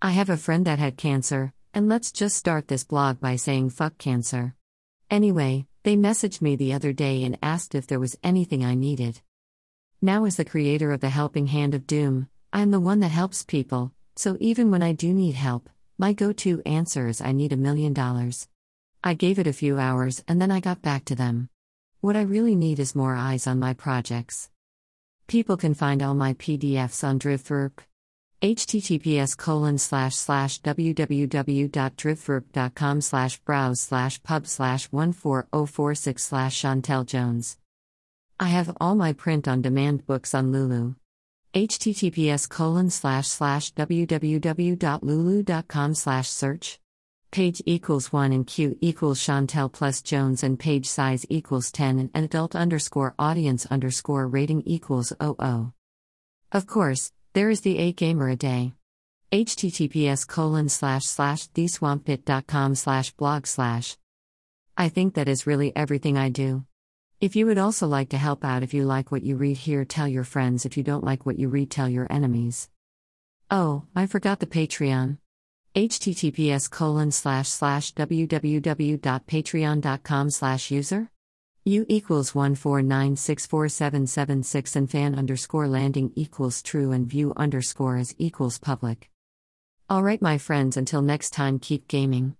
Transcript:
I have a friend that had cancer, and let's just start this blog by saying fuck cancer. Anyway, they messaged me the other day and asked if there was anything I needed. Now, as the creator of the Helping Hand of Doom, I am the one that helps people, so even when I do need help, my go to answer is I need a million dollars. I gave it a few hours and then I got back to them. What I really need is more eyes on my projects. People can find all my PDFs on Driftwerk https colon slash slash www.driftwerk.com slash browse slash pub slash 14046 slash Chantel Jones. I have all my print on demand books on Lulu. https colon slash slash www.lulu.com slash search. Page equals 1 and Q equals Chantel plus Jones and page size equals 10 and adult underscore audience underscore rating equals 00. Of course, there is the 8 gamer a day. https colon slash slash theswamppit.com slash blog slash. I think that is really everything I do. If you would also like to help out if you like what you read here, tell your friends. If you don't like what you read, tell your enemies. Oh, I forgot the Patreon. https colon slash slash www.patreon.com slash user U equals 149647776 and fan underscore landing equals true and view underscore as equals public. Alright, my friends, until next time, keep gaming.